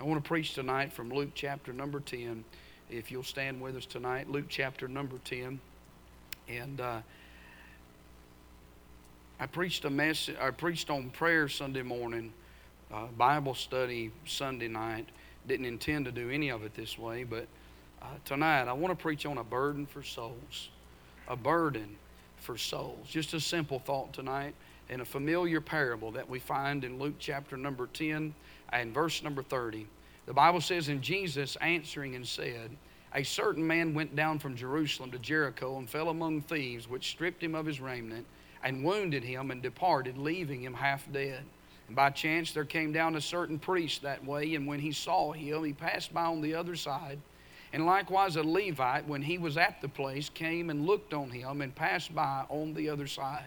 I want to preach tonight from Luke chapter number 10. If you'll stand with us tonight, Luke chapter number 10. And uh, I preached a message, I preached on prayer Sunday morning, uh, Bible study Sunday night. Didn't intend to do any of it this way, but uh, tonight I want to preach on a burden for souls. A burden for souls. Just a simple thought tonight in a familiar parable that we find in Luke chapter number 10 and verse number 30. The Bible says, And Jesus answering and said, A certain man went down from Jerusalem to Jericho and fell among thieves, which stripped him of his raiment and wounded him and departed, leaving him half dead. And by chance there came down a certain priest that way, and when he saw him, he passed by on the other side. And likewise a Levite, when he was at the place, came and looked on him and passed by on the other side.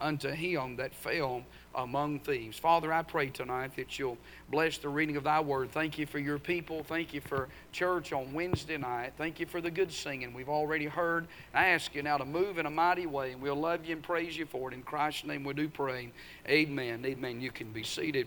unto him that fell among thieves. Father, I pray tonight that you'll bless the reading of thy word. Thank you for your people. Thank you for church on Wednesday night. Thank you for the good singing we've already heard. I ask you now to move in a mighty way, and we'll love you and praise you for it. In Christ's name we do pray. Amen. Amen. You can be seated.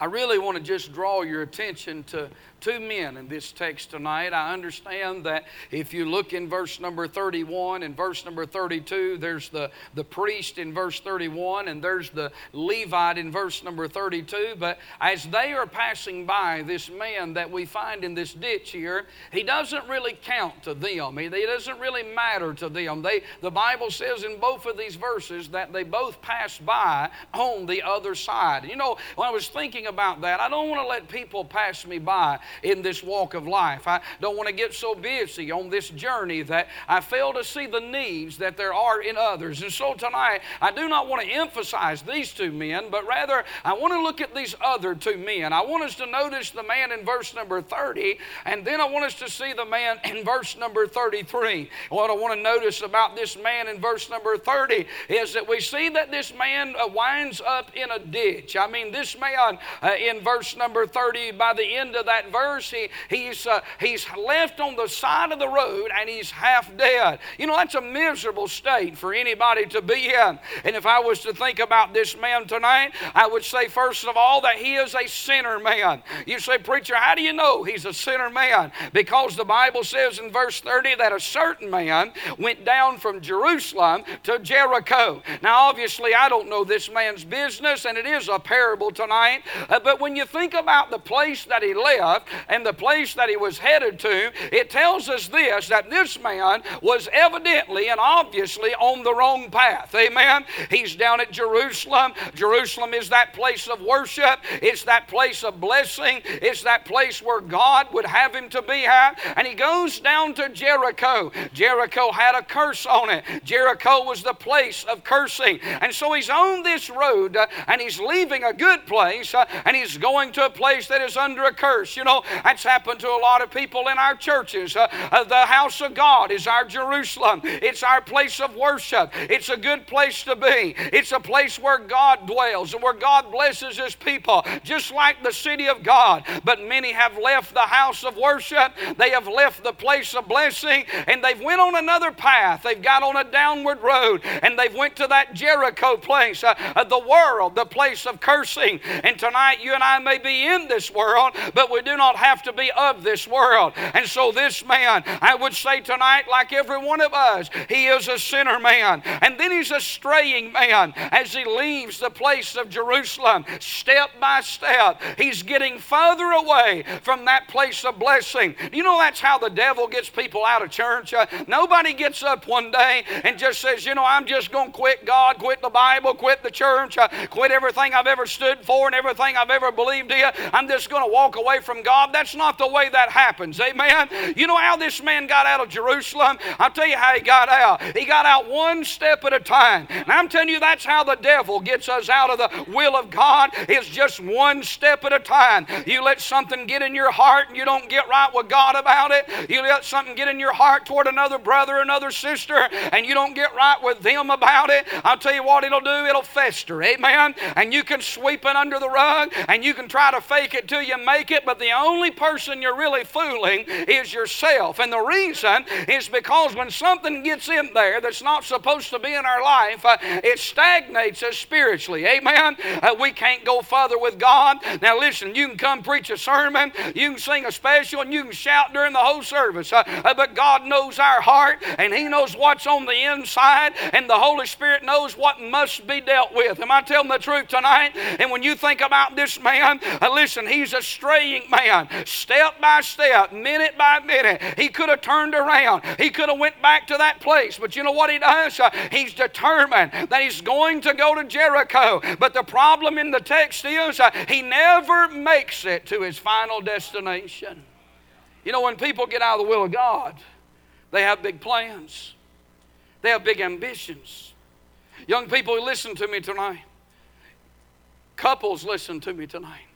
I really want to just draw your attention to two men in this text tonight. I understand that if you look in verse number 31 and verse number 32, there's the, the priest in verse 31 and there's the Levite in verse number 32. But as they are passing by this man that we find in this ditch here, he doesn't really count to them. He, it doesn't really matter to them. They, the Bible says in both of these verses that they both pass by on the other side. You know, when I was thinking about that, I don't want to let people pass me by in this walk of life. I don't want to get so busy on this journey that I fail to see the needs that there are in others. And so tonight, I do not want to emphasize these two men, but rather I want to look at these other two men. I want us to notice the man in verse number 30, and then I want us to see the man in verse number 33. What I want to notice about this man in verse number 30 is that we see that this man uh, winds up in a ditch. I mean, this man uh, in verse number 30, by the end of that verse, he, he's, uh, he's left on the side of the road and he's half dead. You know, that's a miserable state for anybody to be in. And if I was to think about this man tonight, I would say, first of all, that he is a sinner man. You say, Preacher, how do you know he's a sinner man? Because the Bible says in verse 30 that a certain man went down from Jerusalem to Jericho. Now, obviously, I don't know this man's business, and it is a parable tonight. Uh, but when you think about the place that he left, and the place that he was headed to, it tells us this that this man was evidently and obviously on the wrong path. Amen. He's down at Jerusalem. Jerusalem is that place of worship, it's that place of blessing, it's that place where God would have him to be at. And he goes down to Jericho. Jericho had a curse on it, Jericho was the place of cursing. And so he's on this road uh, and he's leaving a good place uh, and he's going to a place that is under a curse. You know, that's happened to a lot of people in our churches. Uh, uh, the house of God is our Jerusalem, it's our place of worship. It's a good place to be. It's a place where God dwells and where God blesses His people, just like the city of God. But many have left the house of worship, they have left the place of blessing, and they've went on another path. They've got on a downward road, and they've went to that Jericho place, uh, uh, the world, the place of cursing. And tonight, you and I may be in this world, but we do not have to be of this world. And so, this man, I would say tonight, like every one of us, he is a sinner man. And then he's a straying man as he leaves the place of Jerusalem, step by step. He's getting further away from that place of blessing. You know, that's how the devil gets people out of church. Uh, nobody gets up one day and just says, You know, I'm just going to quit God, quit the Bible, quit the church, uh, quit everything I've ever stood for and everything everything I've ever believed in. I'm just going to walk away from God. That's not the way that happens. Amen. You know how this man got out of Jerusalem? I'll tell you how he got out. He got out one step at a time. And I'm telling you, that's how the devil gets us out of the will of God. It's just one step at a time. You let something get in your heart and you don't get right with God about it. You let something get in your heart toward another brother, another sister, and you don't get right with them about it. I'll tell you what it'll do, it'll fester. Amen. And you can sweep it under the rug and you can try to fake it till you make it, but the only person you're really fooling is yourself. And the reason is because when something gets in there that's not supposed to be in our life, uh, it stagnates us spiritually. Amen. Uh, we can't go further with God. Now, listen, you can come preach a sermon, you can sing a special, and you can shout during the whole service, uh, uh but God knows our heart and He knows what's on the inside, and the Holy Spirit knows what must be dealt with. Am I telling the truth tonight? And when you think about this man, uh, listen, he's a straying man, step by step, minute by minute. He could have turned around. He could have went back to that place. But you know what he does? Uh, he's determined that he's going to go to Jericho. But the problem in the text is uh, he never makes it to his final destination. You know, when people get out of the will of God, they have big plans. They have big ambitions. Young people, listen to me tonight. Couples, listen to me tonight.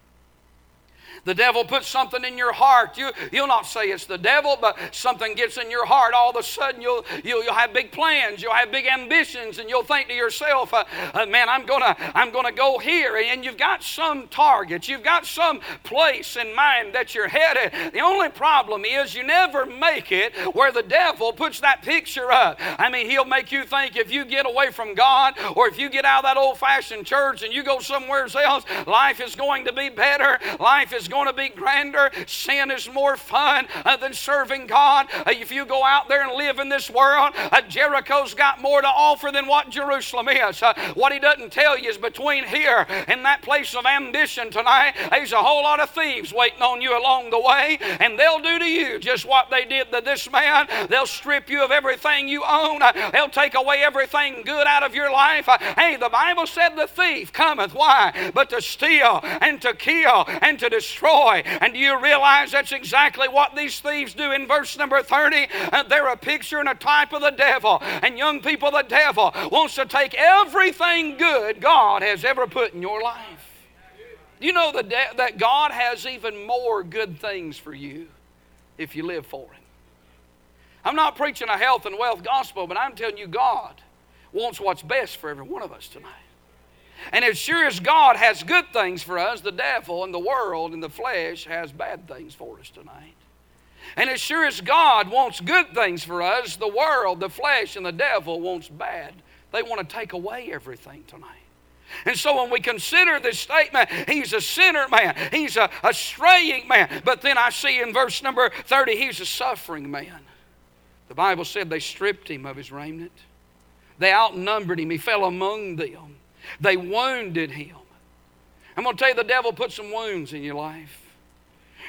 The devil puts something in your heart. You, you'll not say it's the devil, but something gets in your heart. All of a sudden, you'll, you'll, you'll have big plans. You'll have big ambitions, and you'll think to yourself, uh, uh, man, I'm going to I'm gonna go here. And you've got some target. You've got some place in mind that you're headed. The only problem is you never make it where the devil puts that picture up. I mean, he'll make you think if you get away from God or if you get out of that old fashioned church and you go somewhere else, life is going to be better. Life is going going to be grander. Sin is more fun uh, than serving God. Uh, if you go out there and live in this world, uh, Jericho's got more to offer than what Jerusalem is. Uh, what he doesn't tell you is between here and that place of ambition tonight, there's a whole lot of thieves waiting on you along the way, and they'll do to you just what they did to this man. They'll strip you of everything you own, uh, they'll take away everything good out of your life. Uh, hey, the Bible said the thief cometh. Why? But to steal and to kill and to destroy destroy. And do you realize that's exactly what these thieves do in verse number 30? Uh, they're a picture and a type of the devil. And young people, the devil wants to take everything good God has ever put in your life. You know that, de- that God has even more good things for you if you live for Him. I'm not preaching a health and wealth gospel, but I'm telling you, God wants what's best for every one of us tonight. And as sure as God has good things for us, the devil and the world and the flesh has bad things for us tonight. And as sure as God wants good things for us, the world, the flesh, and the devil wants bad. They want to take away everything tonight. And so when we consider this statement, he's a sinner man, he's a, a straying man. But then I see in verse number 30, he's a suffering man. The Bible said they stripped him of his raiment, they outnumbered him, he fell among them. They wounded him. I'm going to tell you, the devil put some wounds in your life.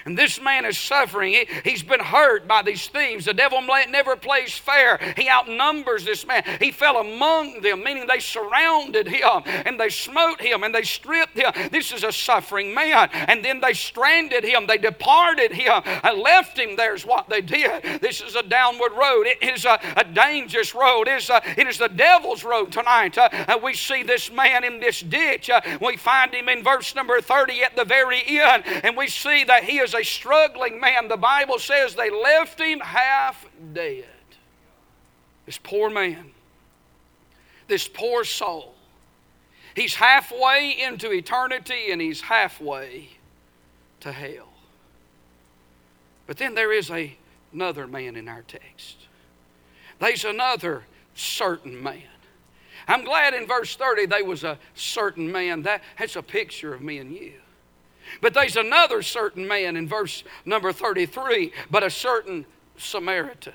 And this man is suffering. He, has been hurt by these thieves. The devil never plays fair. He outnumbers this man. He fell among them, meaning they surrounded him and they smote him and they stripped him. This is a suffering man. And then they stranded him. They departed him and left him. There's what they did. This is a downward road. It is a, a dangerous road. It is, a, it is the devil's road tonight. Uh, uh we see this man in this ditch. Uh, we find him in verse number 30 at the very end. And we see that he is a struggling man. The Bible says they left him half dead. This poor man, this poor soul. He's halfway into eternity and he's halfway to hell. But then there is a, another man in our text. There's another certain man. I'm glad in verse 30 there was a certain man. That, that's a picture of me and you. But there's another certain man in verse number 33, but a certain Samaritan.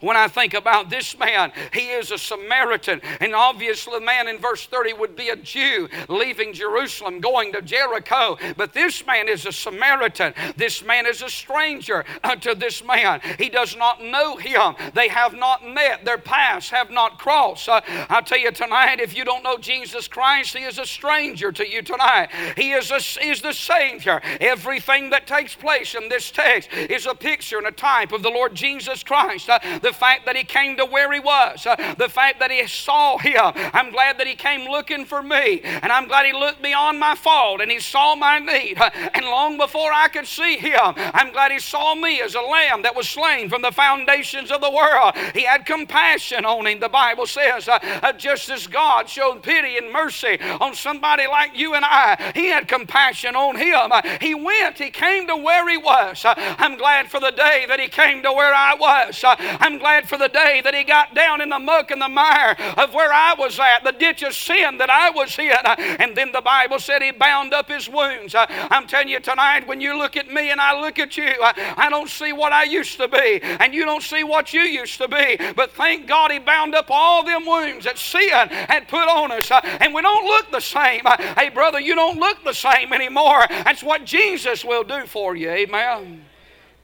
When I think about this man, he is a Samaritan. And obviously, the man in verse 30 would be a Jew leaving Jerusalem, going to Jericho. But this man is a Samaritan. This man is a stranger unto this man. He does not know him. They have not met. Their paths have not crossed. Uh, I tell you tonight, if you don't know Jesus Christ, he is a stranger to you tonight. He is, a, is the Savior. Everything that takes place in this text is a picture and a type of the Lord Jesus Christ. Uh, the fact that he came to where he was, uh, the fact that he saw him. I'm glad that he came looking for me, and I'm glad he looked beyond my fault and he saw my need. Uh, and long before I could see him, I'm glad he saw me as a lamb that was slain from the foundations of the world. He had compassion on him, the Bible says, uh, just as God showed pity and mercy on somebody like you and I. He had compassion on him. He went, he came to where he was. I'm glad for the day that he came to where I was. I'm glad for the day that he got down in the muck and the mire of where I was at, the ditch of sin that I was in. And then the Bible said he bound up his wounds. I'm telling you tonight, when you look at me and I look at you, I don't see what I used to be, and you don't see what you used to be. But thank God he bound up all them wounds that sin had put on us. And we don't look the same. Hey, brother, you don't look the same anymore. That's what Jesus will do for you. Amen.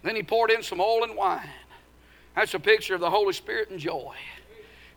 Then he poured in some oil and wine. That's a picture of the Holy Spirit and joy.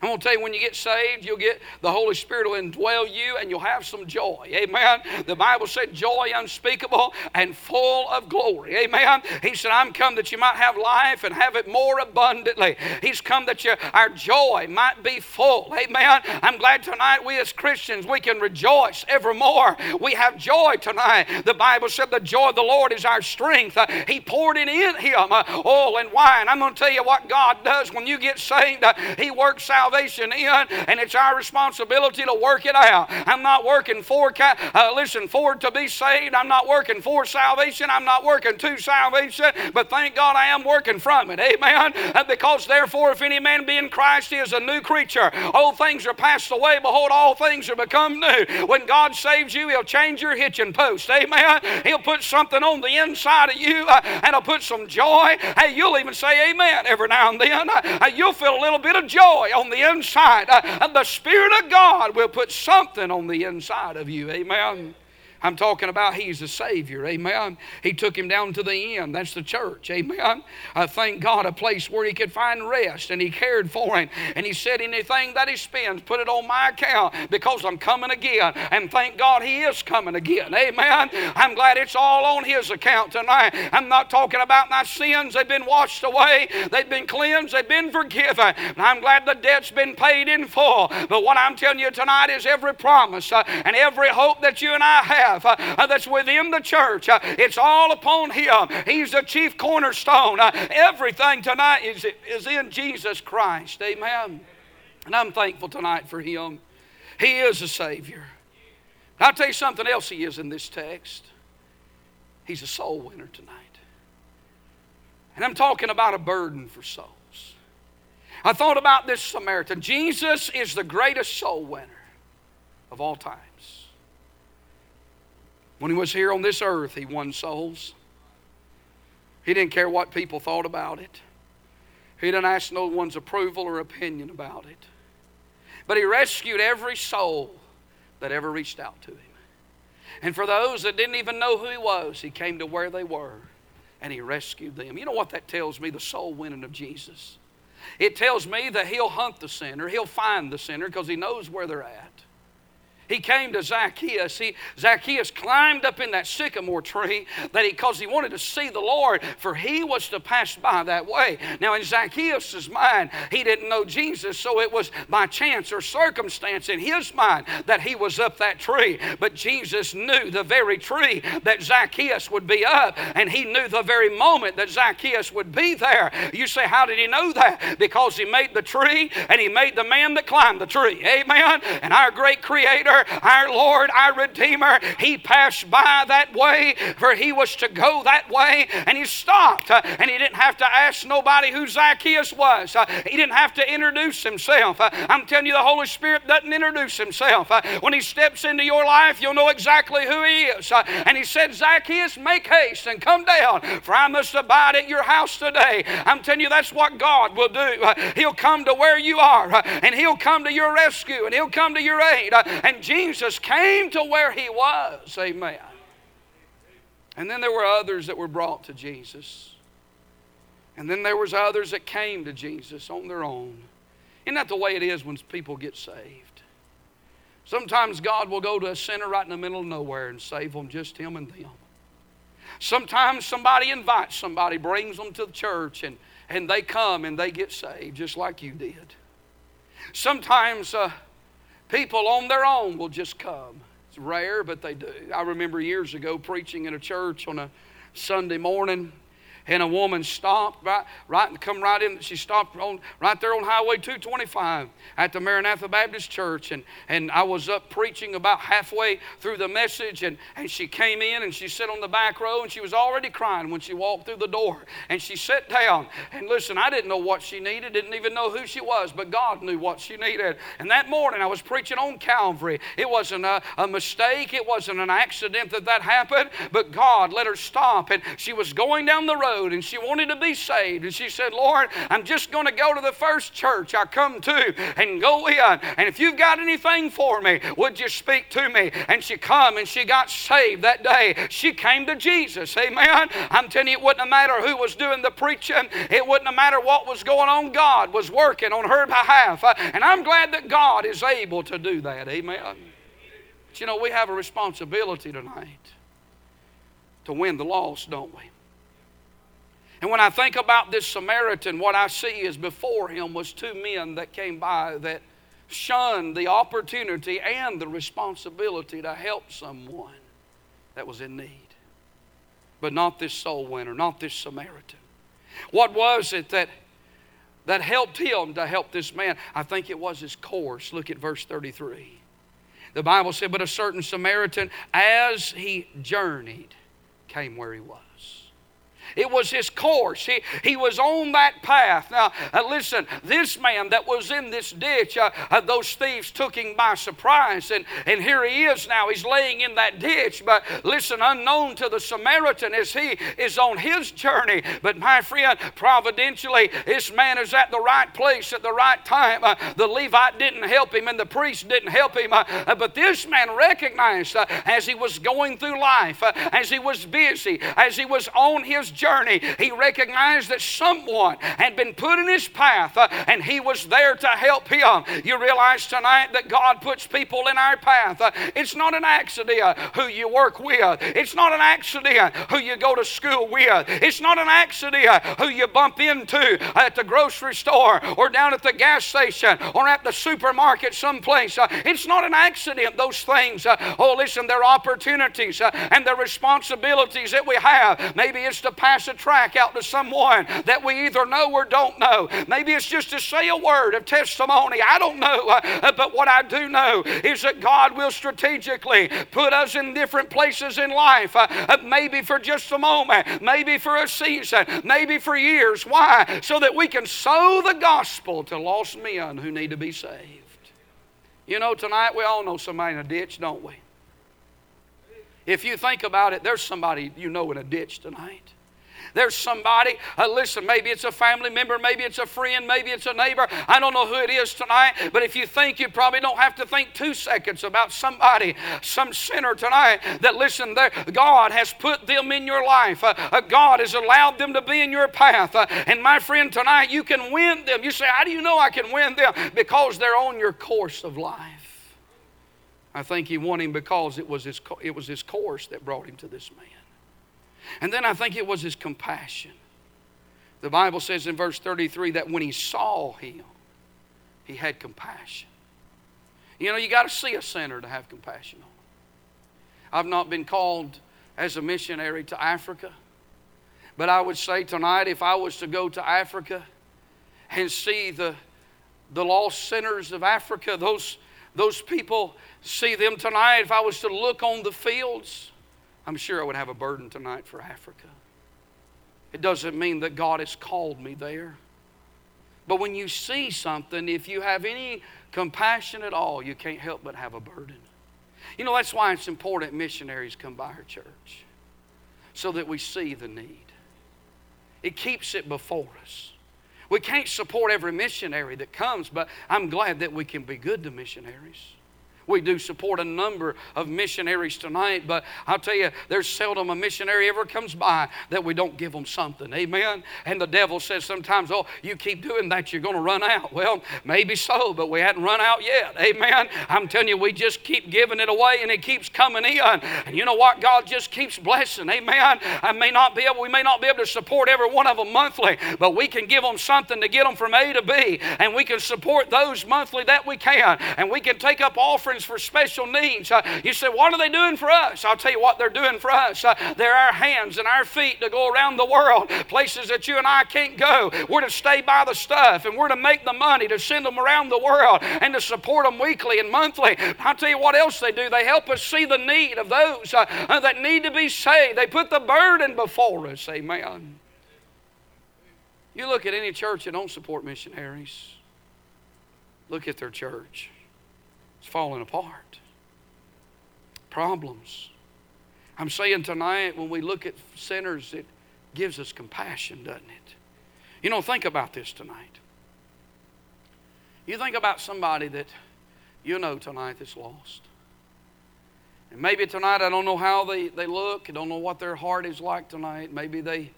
I'm going to tell you, when you get saved, you'll get the Holy Spirit will indwell you and you'll have some joy. Amen. The Bible said, joy unspeakable and full of glory. Amen. He said, I'm come that you might have life and have it more abundantly. He's come that you, our joy might be full. Amen. I'm glad tonight we as Christians, we can rejoice evermore. We have joy tonight. The Bible said, the joy of the Lord is our strength. Uh, he poured it in Him, uh, oil and wine. I'm going to tell you what God does when you get saved. Uh, he works out salvation in, and it's our responsibility to work it out. I'm not working for, uh, listen, for to be saved. I'm not working for salvation. I'm not working to salvation, but thank God I am working from it. Amen. Uh, because therefore, if any man be in Christ, he is a new creature. Old things are passed away. Behold, all things are become new. When God saves you, He'll change your hitching post. Amen. He'll put something on the inside of you, uh, and He'll put some joy. Hey, you'll even say Amen every now and then. Uh, you'll feel a little bit of joy on the inside. Uh, the Spirit of God will put something on the inside of you. Amen. I'm talking about He's a Savior. Amen. He took him down to the end. That's the church. Amen. I thank God, a place where he could find rest and he cared for him. And he said, Anything that he spends, put it on my account because I'm coming again. And thank God he is coming again. Amen. I'm glad it's all on his account tonight. I'm not talking about my sins. They've been washed away, they've been cleansed, they've been forgiven. I'm glad the debt's been paid in full. But what I'm telling you tonight is every promise uh, and every hope that you and I have have uh, that's within the church. Uh, it's all upon Him. He's the chief cornerstone. Uh, everything tonight is, is in Jesus Christ. Amen. And I'm thankful tonight for Him. He is a Savior. I'll tell you something else He is in this text. He's a soul winner tonight. And I'm talking about a burden for souls. I thought about this Samaritan. Jesus is the greatest soul winner of all time. When he was here on this earth, he won souls. He didn't care what people thought about it. He didn't ask no one's approval or opinion about it. But he rescued every soul that ever reached out to him. And for those that didn't even know who he was, he came to where they were and he rescued them. You know what that tells me? The soul winning of Jesus. It tells me that he'll hunt the sinner, he'll find the sinner because he knows where they're at. He came to Zacchaeus. He, Zacchaeus climbed up in that sycamore tree that he, because he wanted to see the Lord, for he was to pass by that way. Now, in Zacchaeus' mind, he didn't know Jesus, so it was by chance or circumstance in his mind that he was up that tree. But Jesus knew the very tree that Zacchaeus would be up, and he knew the very moment that Zacchaeus would be there. You say, How did he know that? Because he made the tree and he made the man that climbed the tree. Amen. And our great creator Our Lord, our Redeemer, he passed by that way, for he was to go that way, and he stopped. Uh, and he didn't have to ask nobody who Zacchaeus was. Uh, he didn't have to introduce himself. Uh, I'm telling you, the Holy Spirit doesn't introduce himself. When he steps into your life, you'll know exactly who he is. And he said, Zacchaeus, make haste and come down, for I must abide at your house today. I'm telling you, that's what God will do. He'll come to where you are, and he'll come to your rescue, and he'll come to your aid. And Jesus came to where he was. Amen. And then there were others that were brought to Jesus. And then there was others that came to Jesus on their own. Isn't that the way it is when people get saved? Sometimes God will go to a sinner right in the middle of nowhere and save them, just him and them. Sometimes somebody invites somebody, brings them to the church, and, and they come and they get saved, just like you did. Sometimes uh, people on their own will just come. It's rare, but they do. I remember years ago preaching in a church on a Sunday morning and a woman stopped right, right and come right in. She stopped on right there on Highway 225 at the Maranatha Baptist Church, and and I was up preaching about halfway through the message, and and she came in and she sat on the back row, and she was already crying when she walked through the door, and she sat down. And listen, I didn't know what she needed, didn't even know who she was, but God knew what she needed. And that morning I was preaching on Calvary. It wasn't a, a mistake, it wasn't an accident that that happened, but God let her stop, and she was going down the road road and she wanted to be saved. And she said, Lord, I'm just going to go to the first church I come to and go in. And if you've got anything for me, would you speak to me? And she come and she got saved that day. She came to Jesus. Amen. I'm telling you, it wouldn't matter who was doing the preaching. It wouldn't matter what was going on. God was working on her behalf. Uh, and I'm glad that God is able to do that. Amen. But you know, we have a responsibility tonight to win the lost, don't we? And when I think about this Samaritan, what I see is before him was two men that came by that shunned the opportunity and the responsibility to help someone that was in need. But not this soul winner, not this Samaritan. What was it that that helped him to help this man? I think it was his course. Look at verse 33. The Bible said, But a certain Samaritan, as he journeyed, came where he was. It was his course. He, he was on that path. Now, uh, listen, this man that was in this ditch, uh, uh, those thieves took him by surprise. And, and here he is now. He's laying in that ditch. But listen, unknown to the Samaritan as he is on his journey. But my friend, providentially, this man is at the right place at the right time. Uh, the Levite didn't help him and the priest didn't help him. Uh, uh, but this man recognized as he was going through life, as he was busy, as he was on his journey, he recognized that someone had been put in his path uh, and he was there to help him. You realize tonight that God puts people in our path. Uh, it's not an accident who you work with, it's not an accident who you go to school with, it's not an accident who you bump into at the grocery store or down at the gas station or at the supermarket someplace. Uh, it's not an accident, those things. Uh, oh, listen, they're opportunities uh, and they're responsibilities that we have. Maybe it's to pass a track out to someone that we either know or don't know. Maybe it's just to say a word of testimony. I don't know. Uh, but what I do know is that God will strategically put us in different places in life, uh, uh, maybe for just a moment, maybe for a season, maybe for years. Why? So that we can sow the gospel to lost men who need to be saved. You know, tonight we all know somebody in a ditch, don't we? If you think about it, there's somebody you know in a ditch tonight. There's somebody, uh, listen, maybe it's a family member, maybe it's a friend, maybe it's a neighbor. I don't know who it is tonight, but if you think, you probably don't have to think two seconds about somebody, some sinner tonight that, listen, God has put them in your life. Uh, uh, God has allowed them to be in your path. Uh, and my friend, tonight you can win them. You say, How do you know I can win them? Because they're on your course of life. I think he won him because it was his, it was his course that brought him to this man. And then I think it was his compassion. The Bible says in verse 33 that when he saw him, he had compassion. You know, you got to see a sinner to have compassion on. I've not been called as a missionary to Africa, but I would say tonight if I was to go to Africa and see the, the lost sinners of Africa, those Those people see them tonight. If I was to look on the fields, I'm sure I would have a burden tonight for Africa. It doesn't mean that God has called me there. But when you see something, if you have any compassion at all, you can't help but have a burden. You know, that's why it's important missionaries come by our church so that we see the need. It keeps it before us. We can't support every missionary that comes, but I'm glad that we can be good to missionaries. We do support a number of missionaries tonight, but I'll tell you, there's seldom a missionary ever comes by that we don't give them something. Amen. And the devil says sometimes, oh, you keep doing that, you're going to run out. Well, maybe so, but we hadn't run out yet. Amen. I'm telling you, we just keep giving it away and it keeps coming in. And you know what? God just keeps blessing. Amen. I may not be able, we may not be able to support every one of them monthly, but we can give them something to get them from A to B. And we can support those monthly that we can. And we can take up offerings for special needs. Uh, you say, what are they doing for us? I'll tell you what they're doing for us. Uh, they're our hands and our feet to go around the world, places that you and I can't go. We're to stay by the stuff and we're to make the money to send them around the world and to support them weekly and monthly. I'll tell you what else they do. They help us see the need of those uh, uh that need to be saved. They put the burden before us. Amen. You look at any church that don't support missionaries, look at their church. It's falling apart. Problems. I'm saying tonight, when we look at sinners, it gives us compassion, doesn't it? You know, think about this tonight. You think about somebody that you know tonight that's lost. And maybe tonight I don't know how they, they look. I don't know what their heart is like tonight. Maybe they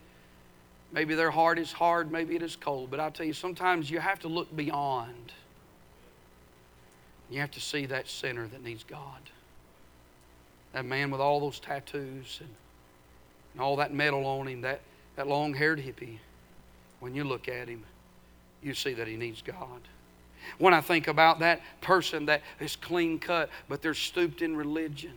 maybe their heart is hard, maybe it is cold. But I'll tell you, sometimes you have to look beyond you have to see that sinner that needs God. That man with all those tattoos and, and all that metal on him, that, that long haired hippie, when you look at him, you see that he needs God. When I think about that person that is clean cut, but they're stooped in religion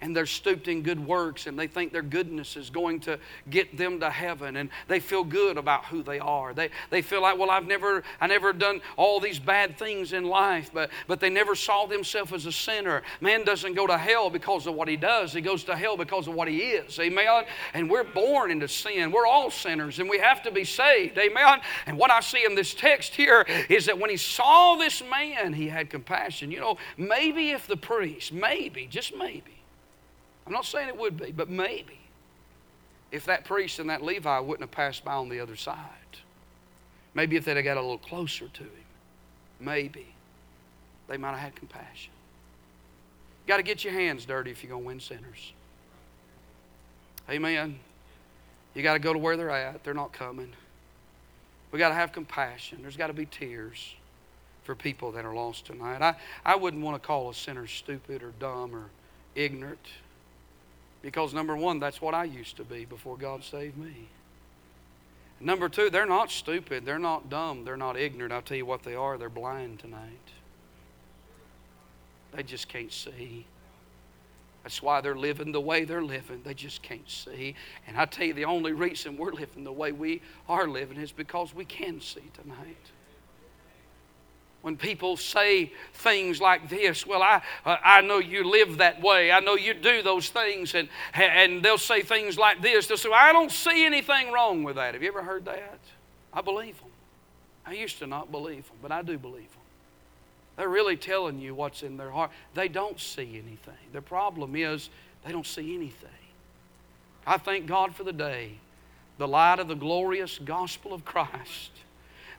and they're stooped in good works and they think their goodness is going to get them to heaven and they feel good about who they are. They, they feel like, well, I've never, I never done all these bad things in life, but, but they never saw themselves as a sinner. Man doesn't go to hell because of what he does, he goes to hell because of what he is. Amen? And we're born into sin. We're all sinners and we have to be saved. Amen? And what I see in this text here is that when he saw this man, he had compassion. You know, maybe if the priest, maybe, just maybe, I'm not saying it would be, but maybe if that priest and that Levi wouldn't have passed by on the other side, maybe if they'd have got a little closer to him, maybe they might have had compassion. You got to get your hands dirty if you're going to win sinners. Amen. You got to go to where they're at. They're not coming. We got to have compassion. There's got to be tears for people that are lost tonight. I, I wouldn't want to call a sinner stupid or dumb or ignorant. Because, number one, that's what I used to be before God saved me. Number two, they're not stupid. They're not dumb. They're not ignorant. I'll tell you what they are. They're blind tonight. They just can't see. That's why they're living the way they're living. They just can't see. And I tell you, the only reason we're living the way we are living is because we can see tonight when people say things like this well i uh, i know you live that way. I know you do those things and and they'll say things like this. They'll say well, i don't see anything wrong with that. Have you ever heard that? I believe them i used to not believe them but i do believe them they're really telling you what's in their heart. They don't see anything. Their problem is they don't see anything. I thank god for the day. The light of the glorious gospel of christ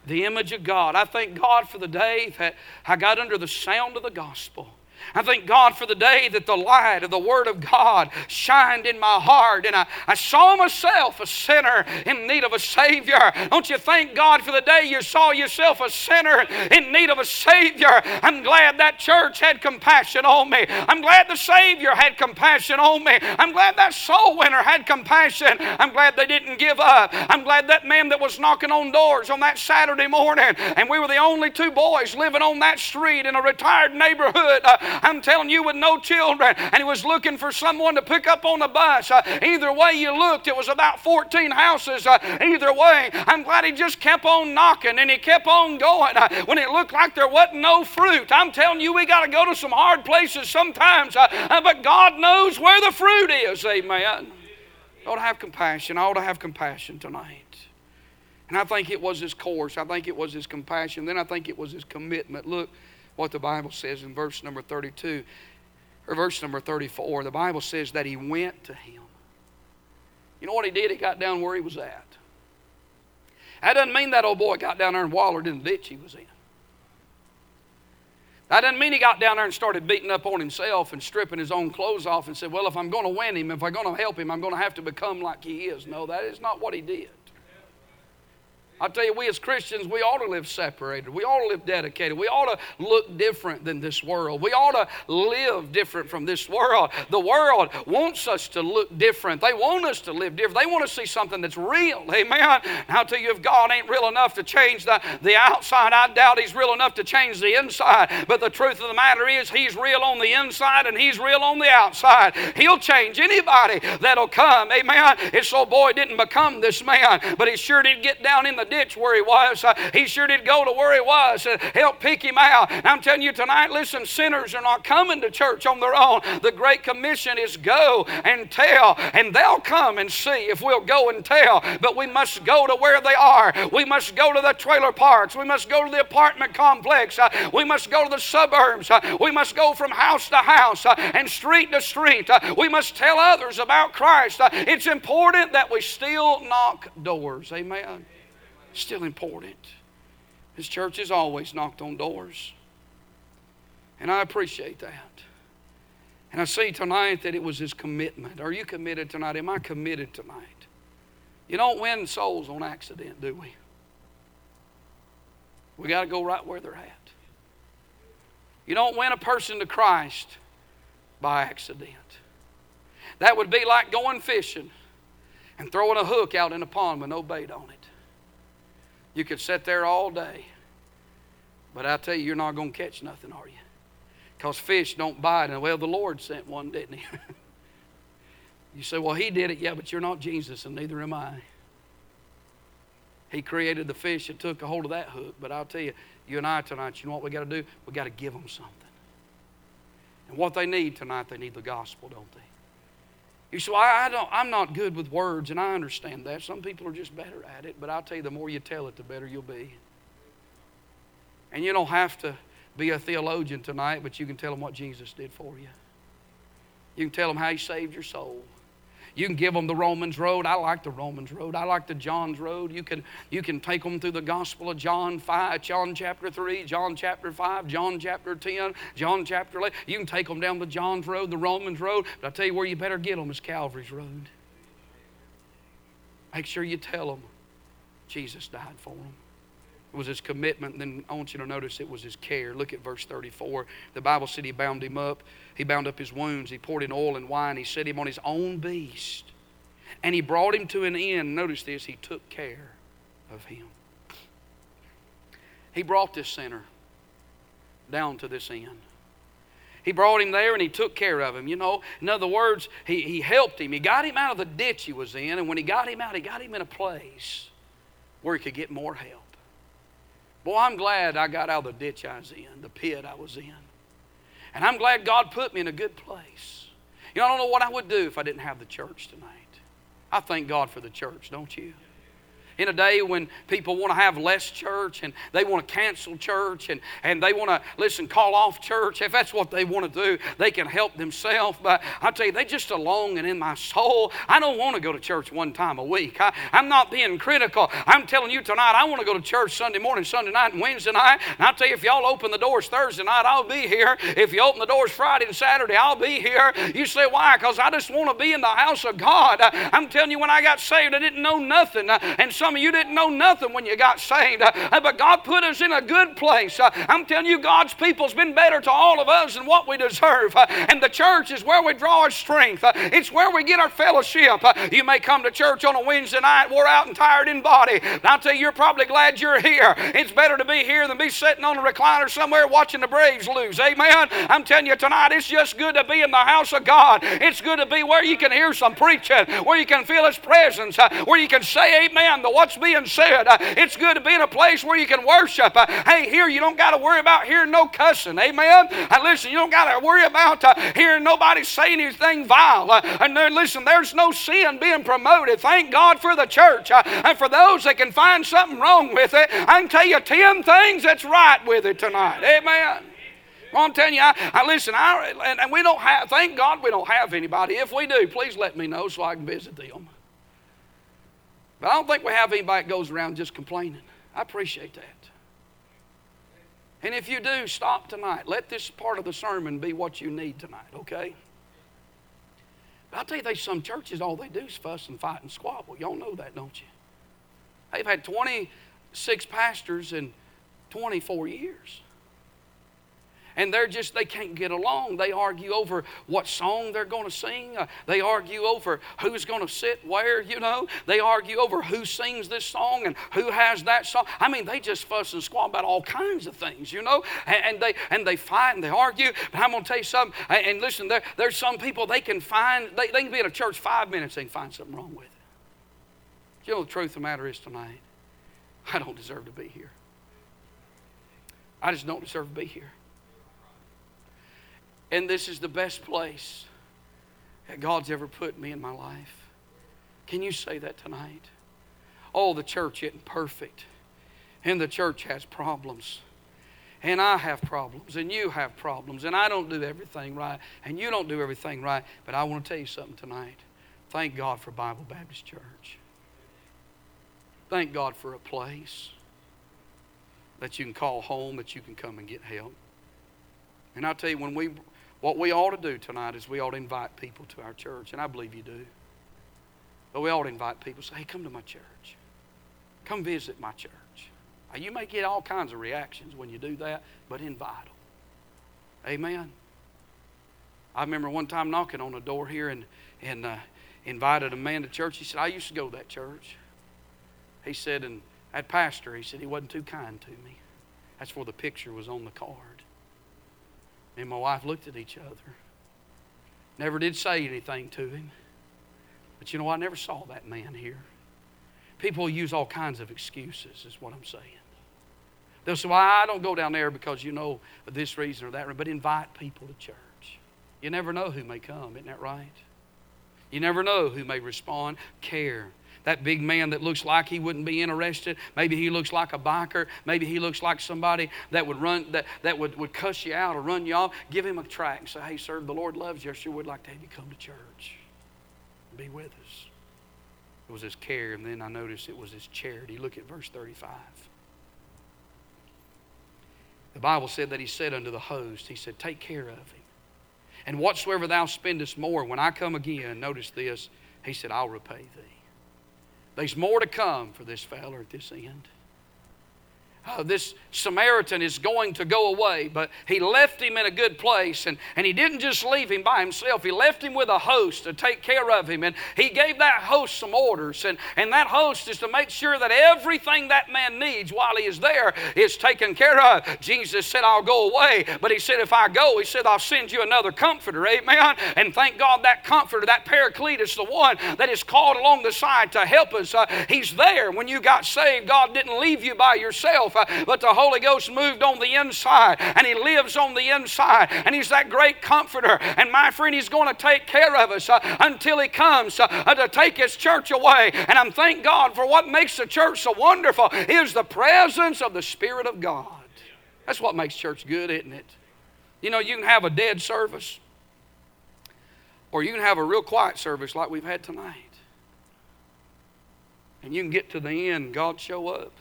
the image of God. I thank God for the day that I got under the sound of the gospel. I thank God for the day that the light of the Word of God shined in my heart and I, I saw myself a sinner in need of a Savior. Don't you thank God for the day you saw yourself a sinner in need of a Savior? I'm glad that church had compassion on me. I'm glad the Savior had compassion on me. I'm glad that soul winner had compassion. I'm glad they didn't give up. I'm glad that man that was knocking on doors on that Saturday morning and we were the only two boys living on that street in a retired neighborhood. Uh, I'm telling you, with no children, and he was looking for someone to pick up on the bus. Uh, either way you looked, it was about 14 houses. Uh, either way, I'm glad he just kept on knocking and he kept on going uh, when it looked like there wasn't no fruit. I'm telling you, we got to go to some hard places sometimes, but God knows where the fruit is. Amen. I ought to have compassion. I ought to have compassion tonight. And I think it was his course. I think it was his compassion. Then I think it was his commitment. Look what the Bible says in verse number 32 or verse number 34. The Bible says that he went to him. You know what he did? He got down where he was at. That doesn't mean that old boy got down there and wallered in the ditch he was in. That doesn't mean he got down there and started beating up on himself and stripping his own clothes off and said, Well, if I'm going to win him, if I'm going to help him, I'm going to have to become like he is. No, that is not what he did. I tell you, we as Christians, we ought to live separated. We ought to live dedicated. We ought to look different than this world. We ought to live different from this world. The world wants us to look different. They want us to live different. They want to see something that's real. Amen. I'll tell you, if God ain't real enough to change the, the outside, I doubt He's real enough to change the inside. But the truth of the matter is, He's real on the inside and He's real on the outside. He'll change anybody that'll come. Amen. It's so boy didn't become this man, but he sure did get down in the ditch where he was. Uh, he sure did go to where he was and help pick him out. I'm telling you tonight, listen, sinners are not coming to church on their own. The Great Commission is go and tell, and they'll come and see if we'll go and tell. But we must go to where they are. We must go to the trailer parks. We must go to the apartment complex. Uh, we must go to the suburbs. Uh, we must go from house to house uh, and street to street. Uh, we must tell others about Christ. Uh, it's important that we still knock doors. Amen still important. His church has always knocked on doors. And I appreciate that. And I see tonight that it was his commitment. Are you committed tonight? Am I committed tonight? You don't win souls on accident, do we? We got to go right where they're at. You don't win a person to Christ by accident. That would be like going fishing and throwing a hook out in a pond with no bait on it. You could sit there all day. But I tell you, you're not going to catch nothing, are you? Because fish don't bite. And well, the Lord sent one, didn't he? you say, well, he did it. Yeah, but you're not Jesus, and neither am I. He created the fish and took a hold of that hook. But I'll tell you, you and I tonight, you know what we got to do? We got to give them something. And what they need tonight, they need the gospel, don't they? You well, I don't, I'm not good with words, and I understand that. Some people are just better at it, but I'll tell you, the more you tell it, the better you'll be. And you don't have to be a theologian tonight, but you can tell them what Jesus did for you. You can tell them how He saved your soul. You can give them the Romans road. I like the Romans road. I like the John's road. You can, you can take them through the Gospel of John 5, John chapter 3, John chapter 5, John chapter 10, John chapter 11. You can take them down the John's road, the Romans road. But I tell you where you better get them is Calvary's road. Make sure you tell them Jesus died for them. It was his commitment. Then I want you to notice it was his care. Look at verse 34. The Bible said he bound him up. He bound up his wounds. He poured in oil and wine. He set him on his own beast. And he brought him to an inn. Notice this, he took care of him. He brought this sinner down to this inn. He brought him there and he took care of him. You know, in other words, he, he helped him. He got him out of the ditch he was in. And when he got him out, he got him in a place where he could get more help. Boy, I'm glad I got out of the ditch I was in, the pit I was in. And I'm glad God put me in a good place. You know, I don't know what I would do if I didn't have the church tonight. I thank God for the church, don't you? In a day when people want to have less church and they want to cancel church and, and they want to, listen, call off church, if that's what they want to do, they can help themselves. But I tell you, they just a longing in my soul. I don't want to go to church one time a week. I, I'm not being critical. I'm telling you tonight, I want to go to church Sunday morning, Sunday night, and Wednesday night. And I'll tell you, if y'all open the doors Thursday night, I'll be here. If you open the doors Friday and Saturday, I'll be here. You say, why? Because I just want to be in the house of God. I'm telling you, when I got saved, I didn't know nothing. And some some of you didn't know nothing when you got saved, uh, but God put us in a good place. Uh, I'm telling you, God's people's been better to all of us than what we deserve. Uh, and the church is where we draw our strength, it's where we get our fellowship. You may come to church on a Wednesday night, wore out and tired in body. But I'll tell you, you're probably glad you're here. It's better to be here than be sitting on a recliner somewhere watching the Braves lose. Amen. I'm telling you tonight, it's just good to be in the house of God. It's good to be where you can hear some preaching, where you can feel His presence, where you can say amen to what's being said. Uh, it's good to be in a place where you can worship. Uh, hey, here you don't got to worry about hearing no cussing. Amen. And listen, you don't got to worry about hearing nobody say anything vile. and there, listen, there's no sin being promoted. Thank God for the church. and for those that can find something wrong with it, I can tell you 10 things that's right with it tonight. Amen. Well, I'm telling you, I, I listen, I, and, and we don't have, thank God we don't have anybody. If we do, please let me know so I can visit them. But I don't think we have anybody that goes around just complaining. I appreciate that. And if you do, stop tonight. Let this part of the sermon be what you need tonight, okay? But I'll tell you, there's some churches, all they do is fuss and fight and squabble. Y'all know that, don't you? They've had 26 pastors in 24 years and they're just they can't get along. They argue over what song they're going to sing. Uh, they argue over who's going to sit where you know. They argue over who sings this song and who has that song. I mean they just fuss and squabble about all kinds of things you know. And, and they and they fight and they argue. But i'm going to tell you something and, and listen there, there's some people they can find they, they can be in a church five minutes can find something wrong with it. You know the truth of the matter is tonight? I don't deserve to be here. I just don't deserve to be here and this is the best place that God's ever put me in my life. Can you say that tonight? Oh, the church isn't perfect. And the church has problems. And I have problems. And you have problems. And I don't do everything right. And you don't do everything right. But I want to tell you something tonight. Thank God for Bible Baptist Church. Thank God for a place that you can call home, that you can come and get help. And I'll tell you, when we what we ought to do tonight is we ought to invite people to our church, and I believe you do. But we ought to invite people, say, hey, come to my church. Come visit my church. Now, you may get all kinds of reactions when you do that, but invite them. Amen. I remember one time knocking on a door here and, and uh, invited a man to church. He said, I used to go to that church. He said, and that pastor, he said, he wasn't too kind to me. That's where the picture was on the card and my wife looked at each other. Never did say anything to him. But you know, I never saw that man here. People use all kinds of excuses, is what I'm saying. They'll say, Well, I don't go down there because you know this reason or that reason, but invite people to church. You never know who may come, isn't that right? You never know who may respond. Care that big man that looks like he wouldn't be interested. Maybe he looks like a biker. Maybe he looks like somebody that would run that, that would, would cuss you out or run you off. Give him a track and say, hey, sir, the Lord loves you. I sure would like to have you come to church. Be with us. It was his care, and then I noticed it was his charity. Look at verse 35. The Bible said that he said unto the host, He said, Take care of him. And whatsoever thou spendest more, when I come again, notice this, he said, I'll repay thee. There's more to come for this feller at this end uh, this Samaritan is going to go away, but he left him in a good place. And, and he didn't just leave him by himself, he left him with a host to take care of him. And he gave that host some orders. And, and that host is to make sure that everything that man needs while he is there is taken care of. Jesus said, I'll go away. But he said, if I go, he said, I'll send you another comforter. Amen. And thank God that comforter, that paraclete, is the one that is called along the side to help us. Uh, he's there. When you got saved, God didn't leave you by yourself uh, but the Holy Ghost moved on the inside and He lives on the inside and He's that great comforter. And my friend, He's going to take care of us uh, until He comes uh, to take His church away. And I'm thank God for what makes the church so wonderful is the presence of the Spirit of God. That's what makes church good, isn't it? You know, you can have a dead service, or you can have a real quiet service like we've had tonight. And you can get to the end, God show up.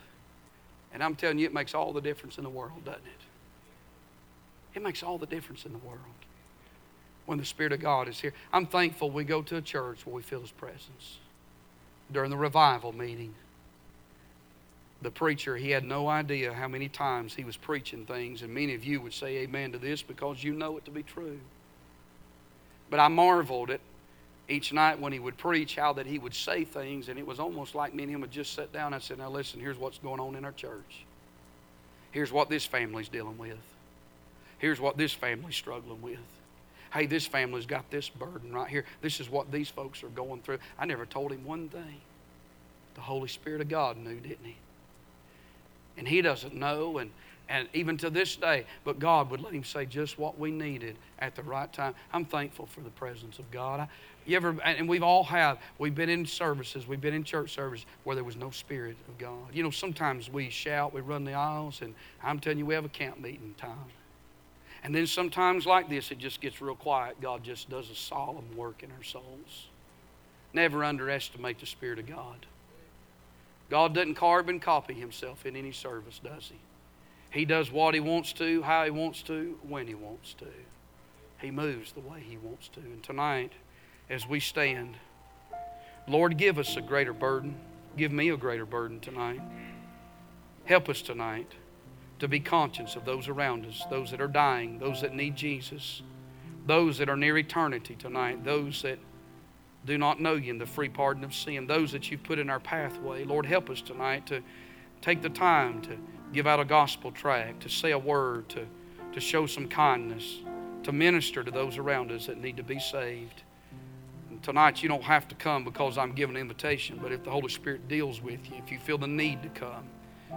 And I'm telling you, it makes all the difference in the world, doesn't it? It makes all the difference in the world when the Spirit of God is here. I'm thankful we go to a church where we feel His presence. During the revival meeting, the preacher, he had no idea how many times he was preaching things, and many of you would say amen to this because you know it to be true. But I marveled at each night when he would preach how that he would say things, and it was almost like me and him would just sit down. I said, Now listen, here's what's going on in our church. Here's what this family's dealing with. Here's what this family's struggling with. Hey, this family's got this burden right here. This is what these folks are going through. I never told him one thing. The Holy Spirit of God knew, didn't he? And he doesn't know, and, and even to this day, but God would let him say just what we needed at the right time. I'm thankful for the presence of God. I, you ever, and we've all had, we've been in services, we've been in church services where there was no Spirit of God. You know, sometimes we shout, we run the aisles, and I'm telling you, we have a camp meeting time. And then sometimes, like this, it just gets real quiet. God just does a solemn work in our souls. Never underestimate the Spirit of God. God doesn't carve and copy Himself in any service, does He? He does what He wants to, how He wants to, when He wants to. He moves the way He wants to. And tonight, as we stand, Lord, give us a greater burden. Give me a greater burden tonight. Help us tonight to be conscious of those around us, those that are dying, those that need Jesus, those that are near eternity tonight, those that do not know you in the free pardon of sin, those that you've put in our pathway. Lord, help us tonight to take the time to give out a gospel tract, to say a word, to, to show some kindness, to minister to those around us that need to be saved. And tonight, you don't have to come because I'm giving an invitation, but if the Holy Spirit deals with you, if you feel the need to come,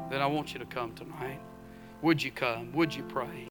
then I want you to come tonight. Would you come? Would you pray?